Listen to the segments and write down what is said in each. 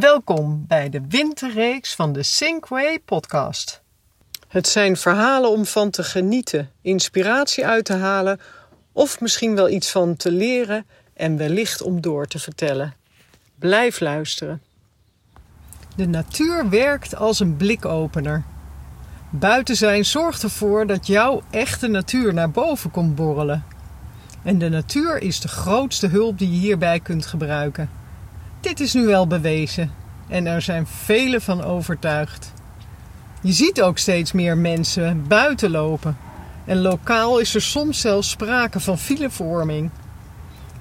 Welkom bij de winterreeks van de Sinkway podcast. Het zijn verhalen om van te genieten, inspiratie uit te halen of misschien wel iets van te leren en wellicht om door te vertellen. Blijf luisteren. De natuur werkt als een blikopener. Buiten zijn zorgt ervoor dat jouw echte natuur naar boven komt borrelen. En de natuur is de grootste hulp die je hierbij kunt gebruiken. Dit is nu wel bewezen en er zijn velen van overtuigd. Je ziet ook steeds meer mensen buiten lopen. En lokaal is er soms zelfs sprake van filevorming.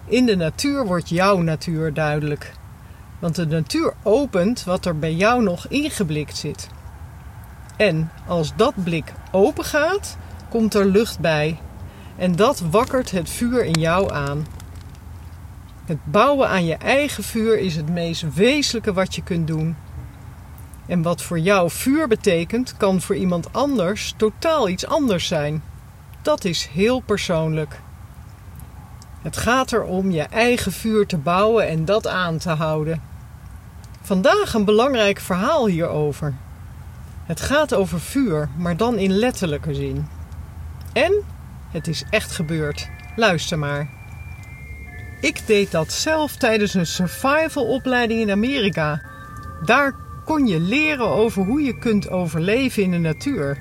In de natuur wordt jouw natuur duidelijk. Want de natuur opent wat er bij jou nog ingeblikt zit. En als dat blik open gaat, komt er lucht bij. En dat wakkert het vuur in jou aan. Het bouwen aan je eigen vuur is het meest wezenlijke wat je kunt doen. En wat voor jou vuur betekent, kan voor iemand anders totaal iets anders zijn. Dat is heel persoonlijk. Het gaat erom je eigen vuur te bouwen en dat aan te houden. Vandaag een belangrijk verhaal hierover. Het gaat over vuur, maar dan in letterlijke zin. En het is echt gebeurd. Luister maar. Ik deed dat zelf tijdens een survival opleiding in Amerika. Daar kon je leren over hoe je kunt overleven in de natuur.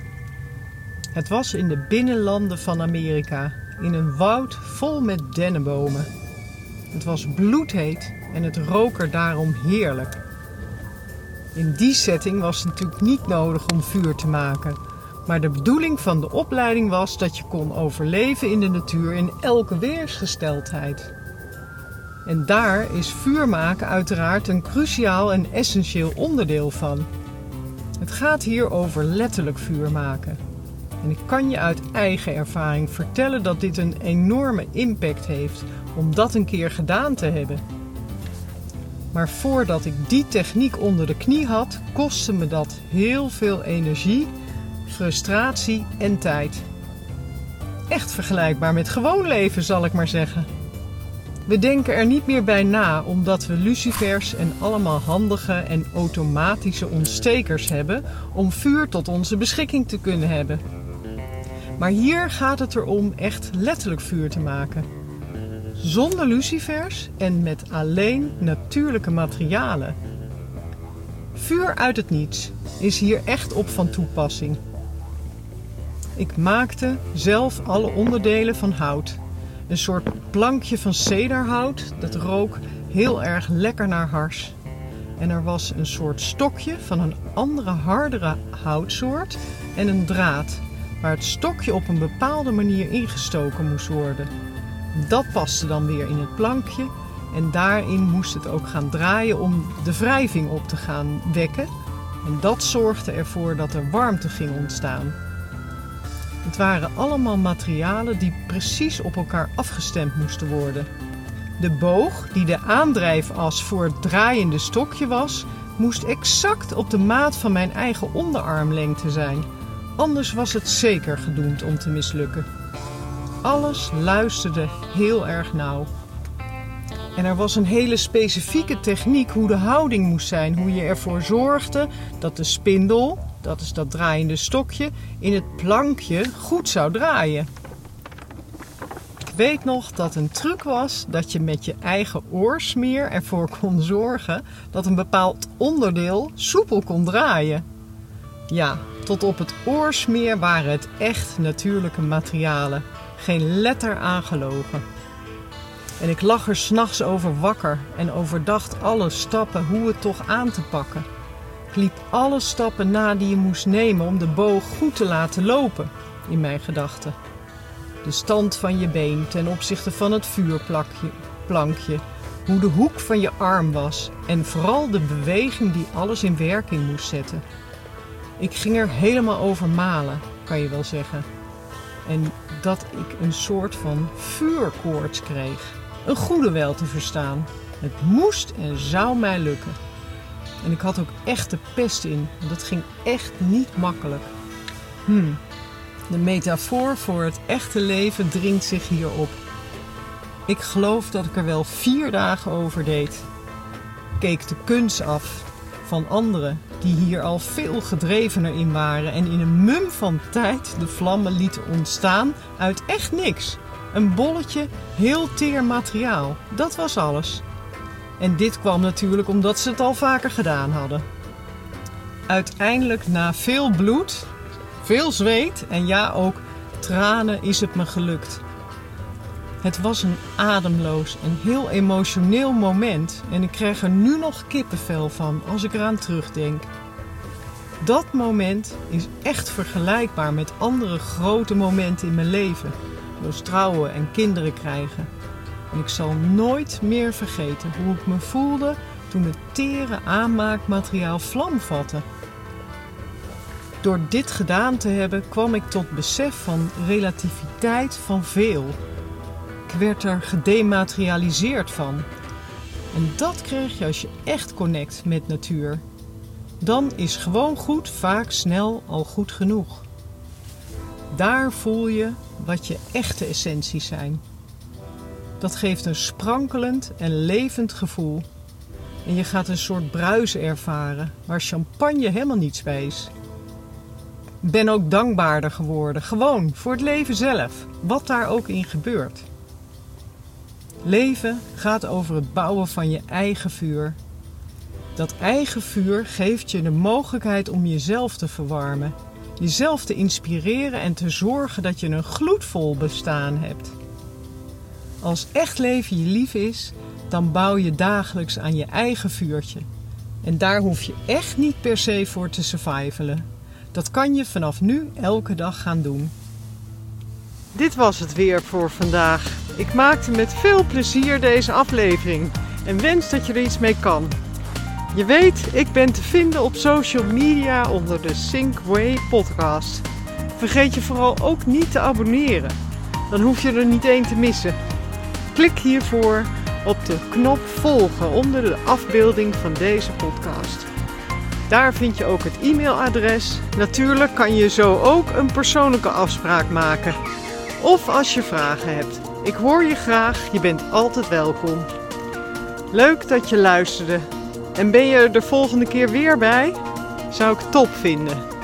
Het was in de binnenlanden van Amerika, in een woud vol met dennenbomen. Het was bloedheet en het rook er daarom heerlijk. In die setting was het natuurlijk niet nodig om vuur te maken. Maar de bedoeling van de opleiding was dat je kon overleven in de natuur in elke weersgesteldheid. En daar is vuur maken uiteraard een cruciaal en essentieel onderdeel van. Het gaat hier over letterlijk vuur maken. En ik kan je uit eigen ervaring vertellen dat dit een enorme impact heeft om dat een keer gedaan te hebben. Maar voordat ik die techniek onder de knie had, kostte me dat heel veel energie, frustratie en tijd. Echt vergelijkbaar met gewoon leven, zal ik maar zeggen. We denken er niet meer bij na omdat we lucifers en allemaal handige en automatische ontstekers hebben om vuur tot onze beschikking te kunnen hebben. Maar hier gaat het erom echt letterlijk vuur te maken. Zonder lucifers en met alleen natuurlijke materialen. Vuur uit het niets is hier echt op van toepassing. Ik maakte zelf alle onderdelen van hout een soort plankje van cederhout. Dat rook heel erg lekker naar hars. En er was een soort stokje van een andere hardere houtsoort en een draad waar het stokje op een bepaalde manier ingestoken moest worden. Dat paste dan weer in het plankje en daarin moest het ook gaan draaien om de wrijving op te gaan wekken. En dat zorgde ervoor dat er warmte ging ontstaan. Het waren allemaal materialen die precies op elkaar afgestemd moesten worden. De boog, die de aandrijfas voor het draaiende stokje was, moest exact op de maat van mijn eigen onderarmlengte zijn. Anders was het zeker gedoemd om te mislukken. Alles luisterde heel erg nauw. En er was een hele specifieke techniek hoe de houding moest zijn. Hoe je ervoor zorgde dat de spindel, dat is dat draaiende stokje, in het plankje goed zou draaien. Ik weet nog dat een truc was dat je met je eigen oorsmeer ervoor kon zorgen dat een bepaald onderdeel soepel kon draaien. Ja, tot op het oorsmeer waren het echt natuurlijke materialen. Geen letter aangelogen. En ik lag er s'nachts over wakker en overdacht alle stappen hoe het toch aan te pakken. Liep alle stappen na die je moest nemen om de boog goed te laten lopen in mijn gedachten. De stand van je been ten opzichte van het vuurplankje, hoe de hoek van je arm was en vooral de beweging die alles in werking moest zetten. Ik ging er helemaal over malen, kan je wel zeggen. En dat ik een soort van vuurkoorts kreeg. Een goede wel te verstaan. Het moest en zou mij lukken. En ik had ook echt de pest in, het ging echt niet makkelijk. Hmm, de metafoor voor het echte leven dringt zich hierop. Ik geloof dat ik er wel vier dagen over deed. keek de kunst af van anderen die hier al veel gedrevener in waren en in een mum van tijd de vlammen lieten ontstaan uit echt niks. Een bolletje heel teer materiaal, dat was alles. En dit kwam natuurlijk omdat ze het al vaker gedaan hadden. Uiteindelijk, na veel bloed, veel zweet en ja ook tranen, is het me gelukt. Het was een ademloos en heel emotioneel moment en ik krijg er nu nog kippenvel van als ik eraan terugdenk. Dat moment is echt vergelijkbaar met andere grote momenten in mijn leven, zoals trouwen en kinderen krijgen. En ik zal nooit meer vergeten hoe ik me voelde toen het tere aanmaakmateriaal vlam vatte. Door dit gedaan te hebben kwam ik tot besef van relativiteit van veel. Ik werd er gedematerialiseerd van. En dat krijg je als je echt connect met natuur. Dan is gewoon goed vaak snel al goed genoeg. Daar voel je wat je echte essenties zijn. Dat geeft een sprankelend en levend gevoel. En je gaat een soort bruis ervaren waar champagne helemaal niets bij is. Ben ook dankbaarder geworden, gewoon voor het leven zelf, wat daar ook in gebeurt. Leven gaat over het bouwen van je eigen vuur. Dat eigen vuur geeft je de mogelijkheid om jezelf te verwarmen, jezelf te inspireren en te zorgen dat je een gloedvol bestaan hebt. Als echt leven je lief is, dan bouw je dagelijks aan je eigen vuurtje. En daar hoef je echt niet per se voor te survivalen. Dat kan je vanaf nu elke dag gaan doen. Dit was het weer voor vandaag. Ik maakte met veel plezier deze aflevering en wens dat je er iets mee kan. Je weet, ik ben te vinden op social media onder de Sync podcast. Vergeet je vooral ook niet te abonneren. Dan hoef je er niet één te missen. Klik hiervoor op de knop volgen onder de afbeelding van deze podcast. Daar vind je ook het e-mailadres. Natuurlijk kan je zo ook een persoonlijke afspraak maken. Of als je vragen hebt. Ik hoor je graag, je bent altijd welkom. Leuk dat je luisterde. En ben je er de volgende keer weer bij? Zou ik top vinden.